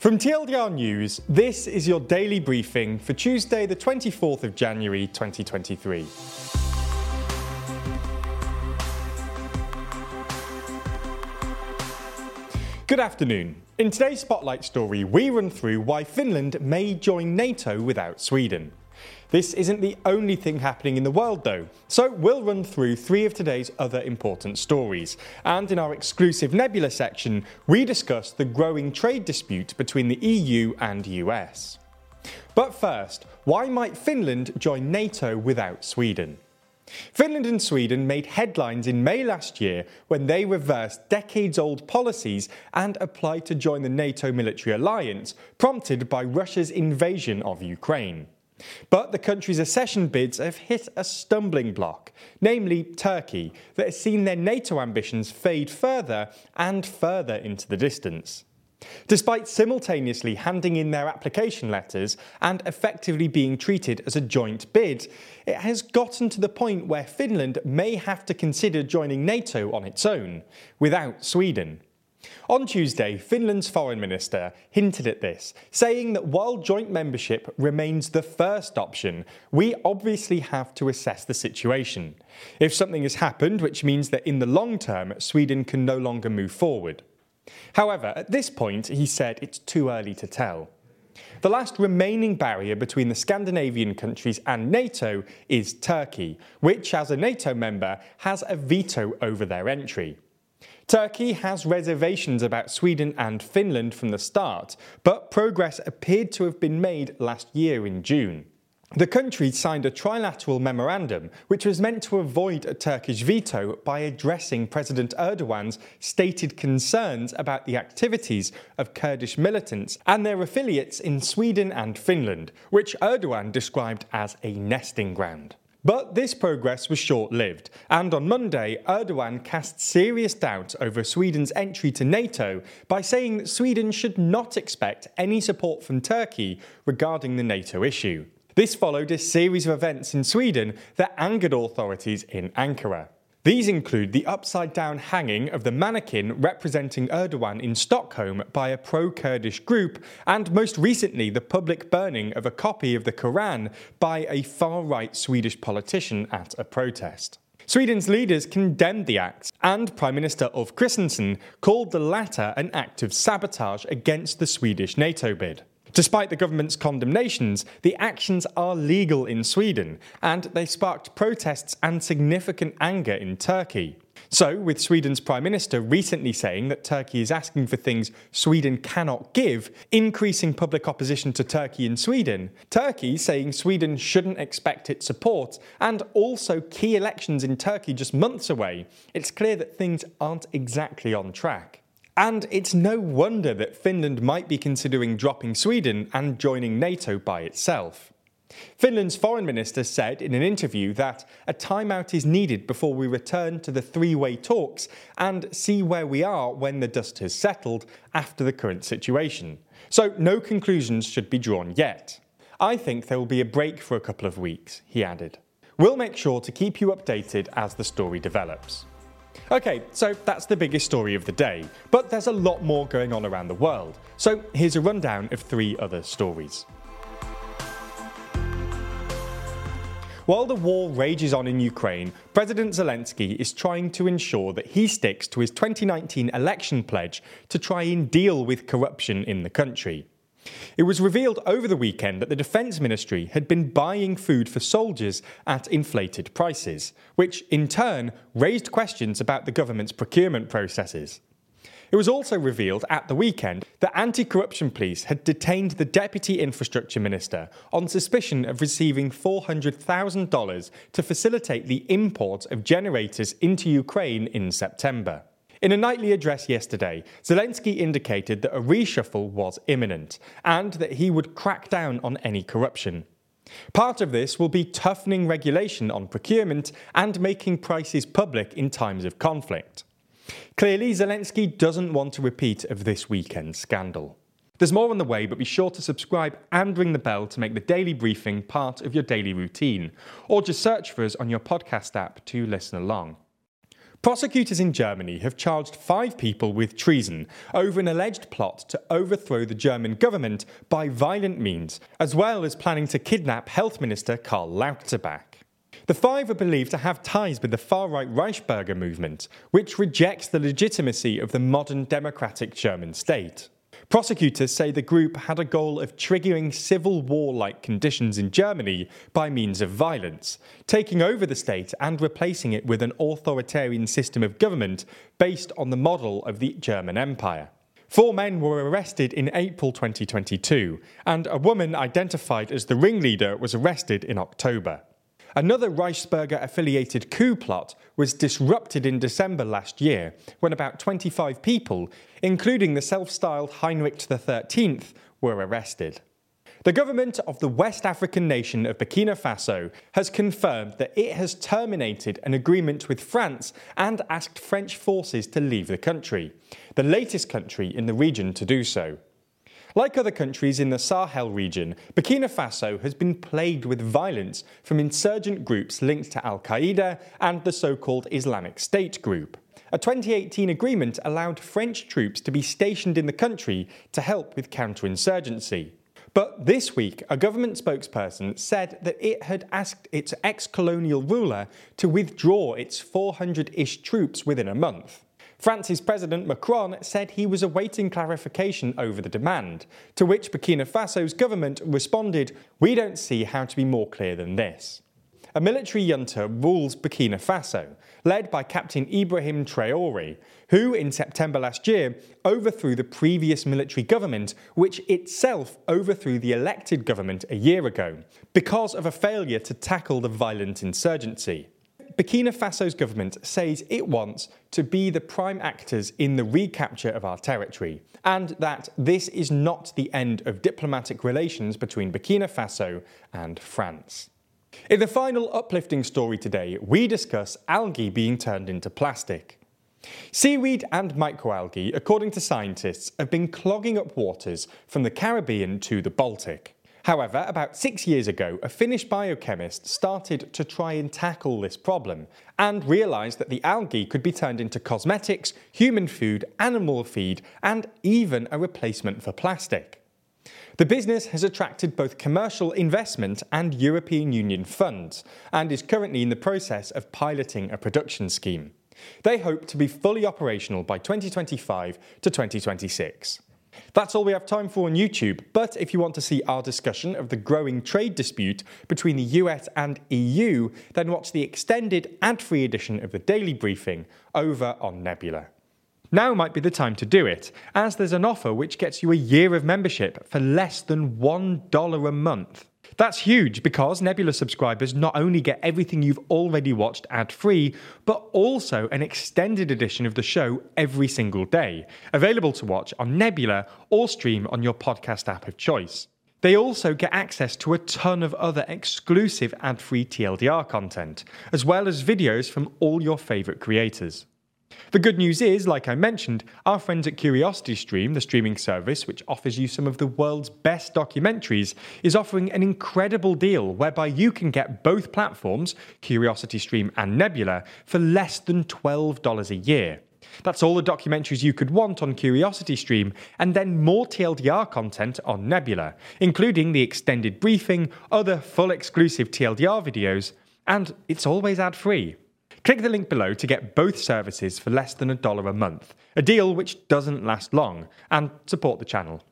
From TLDR News, this is your daily briefing for Tuesday, the 24th of January 2023. Good afternoon. In today's Spotlight story, we run through why Finland may join NATO without Sweden. This isn't the only thing happening in the world, though, so we'll run through three of today's other important stories. And in our exclusive Nebula section, we discuss the growing trade dispute between the EU and US. But first, why might Finland join NATO without Sweden? Finland and Sweden made headlines in May last year when they reversed decades old policies and applied to join the NATO military alliance, prompted by Russia's invasion of Ukraine. But the country's accession bids have hit a stumbling block, namely Turkey, that has seen their NATO ambitions fade further and further into the distance. Despite simultaneously handing in their application letters and effectively being treated as a joint bid, it has gotten to the point where Finland may have to consider joining NATO on its own, without Sweden. On Tuesday, Finland's foreign minister hinted at this, saying that while joint membership remains the first option, we obviously have to assess the situation. If something has happened, which means that in the long term Sweden can no longer move forward. However, at this point, he said it's too early to tell. The last remaining barrier between the Scandinavian countries and NATO is Turkey, which, as a NATO member, has a veto over their entry. Turkey has reservations about Sweden and Finland from the start, but progress appeared to have been made last year in June. The country signed a trilateral memorandum which was meant to avoid a Turkish veto by addressing President Erdogan's stated concerns about the activities of Kurdish militants and their affiliates in Sweden and Finland, which Erdogan described as a nesting ground. But this progress was short lived, and on Monday, Erdogan cast serious doubt over Sweden's entry to NATO by saying that Sweden should not expect any support from Turkey regarding the NATO issue. This followed a series of events in Sweden that angered authorities in Ankara. These include the upside down hanging of the mannequin representing Erdogan in Stockholm by a pro Kurdish group, and most recently, the public burning of a copy of the Quran by a far right Swedish politician at a protest. Sweden's leaders condemned the acts, and Prime Minister Ulf Kristersson called the latter an act of sabotage against the Swedish NATO bid. Despite the government's condemnations, the actions are legal in Sweden, and they sparked protests and significant anger in Turkey. So, with Sweden's Prime Minister recently saying that Turkey is asking for things Sweden cannot give, increasing public opposition to Turkey in Sweden, Turkey saying Sweden shouldn't expect its support, and also key elections in Turkey just months away, it's clear that things aren't exactly on track. And it's no wonder that Finland might be considering dropping Sweden and joining NATO by itself. Finland's foreign minister said in an interview that a timeout is needed before we return to the three way talks and see where we are when the dust has settled after the current situation. So, no conclusions should be drawn yet. I think there will be a break for a couple of weeks, he added. We'll make sure to keep you updated as the story develops. Okay, so that's the biggest story of the day, but there's a lot more going on around the world. So here's a rundown of three other stories. While the war rages on in Ukraine, President Zelensky is trying to ensure that he sticks to his 2019 election pledge to try and deal with corruption in the country. It was revealed over the weekend that the Defence Ministry had been buying food for soldiers at inflated prices, which in turn raised questions about the government's procurement processes. It was also revealed at the weekend that anti corruption police had detained the Deputy Infrastructure Minister on suspicion of receiving $400,000 to facilitate the import of generators into Ukraine in September. In a nightly address yesterday, Zelensky indicated that a reshuffle was imminent and that he would crack down on any corruption. Part of this will be toughening regulation on procurement and making prices public in times of conflict. Clearly, Zelensky doesn't want a repeat of this weekend's scandal. There's more on the way, but be sure to subscribe and ring the bell to make the daily briefing part of your daily routine, or just search for us on your podcast app to listen along. Prosecutors in Germany have charged five people with treason over an alleged plot to overthrow the German government by violent means, as well as planning to kidnap Health Minister Karl Lauterbach. The five are believed to have ties with the far right Reichsbürger movement, which rejects the legitimacy of the modern democratic German state. Prosecutors say the group had a goal of triggering civil war like conditions in Germany by means of violence, taking over the state and replacing it with an authoritarian system of government based on the model of the German Empire. Four men were arrested in April 2022, and a woman identified as the ringleader was arrested in October. Another Reichsbürger affiliated coup plot was disrupted in December last year when about 25 people, including the self styled Heinrich XIII, were arrested. The government of the West African nation of Burkina Faso has confirmed that it has terminated an agreement with France and asked French forces to leave the country, the latest country in the region to do so. Like other countries in the Sahel region, Burkina Faso has been plagued with violence from insurgent groups linked to Al Qaeda and the so called Islamic State group. A 2018 agreement allowed French troops to be stationed in the country to help with counterinsurgency. But this week, a government spokesperson said that it had asked its ex colonial ruler to withdraw its 400 ish troops within a month. France's President Macron said he was awaiting clarification over the demand, to which Burkina Faso's government responded, We don't see how to be more clear than this. A military junta rules Burkina Faso, led by Captain Ibrahim Traore, who in September last year overthrew the previous military government, which itself overthrew the elected government a year ago, because of a failure to tackle the violent insurgency. Burkina Faso's government says it wants to be the prime actors in the recapture of our territory, and that this is not the end of diplomatic relations between Burkina Faso and France. In the final uplifting story today, we discuss algae being turned into plastic. Seaweed and microalgae, according to scientists, have been clogging up waters from the Caribbean to the Baltic. However, about six years ago, a Finnish biochemist started to try and tackle this problem and realised that the algae could be turned into cosmetics, human food, animal feed, and even a replacement for plastic. The business has attracted both commercial investment and European Union funds and is currently in the process of piloting a production scheme. They hope to be fully operational by 2025 to 2026. That's all we have time for on YouTube, but if you want to see our discussion of the growing trade dispute between the US and EU, then watch the extended ad free edition of the Daily Briefing over on Nebula. Now might be the time to do it, as there's an offer which gets you a year of membership for less than $1 a month. That's huge because Nebula subscribers not only get everything you've already watched ad free, but also an extended edition of the show every single day, available to watch on Nebula or stream on your podcast app of choice. They also get access to a ton of other exclusive ad free TLDR content, as well as videos from all your favourite creators. The good news is, like I mentioned, our friends at CuriosityStream, the streaming service which offers you some of the world's best documentaries, is offering an incredible deal whereby you can get both platforms, CuriosityStream and Nebula, for less than $12 a year. That's all the documentaries you could want on CuriosityStream, and then more TLDR content on Nebula, including the extended briefing, other full exclusive TLDR videos, and it's always ad free. Click the link below to get both services for less than a dollar a month, a deal which doesn't last long, and support the channel.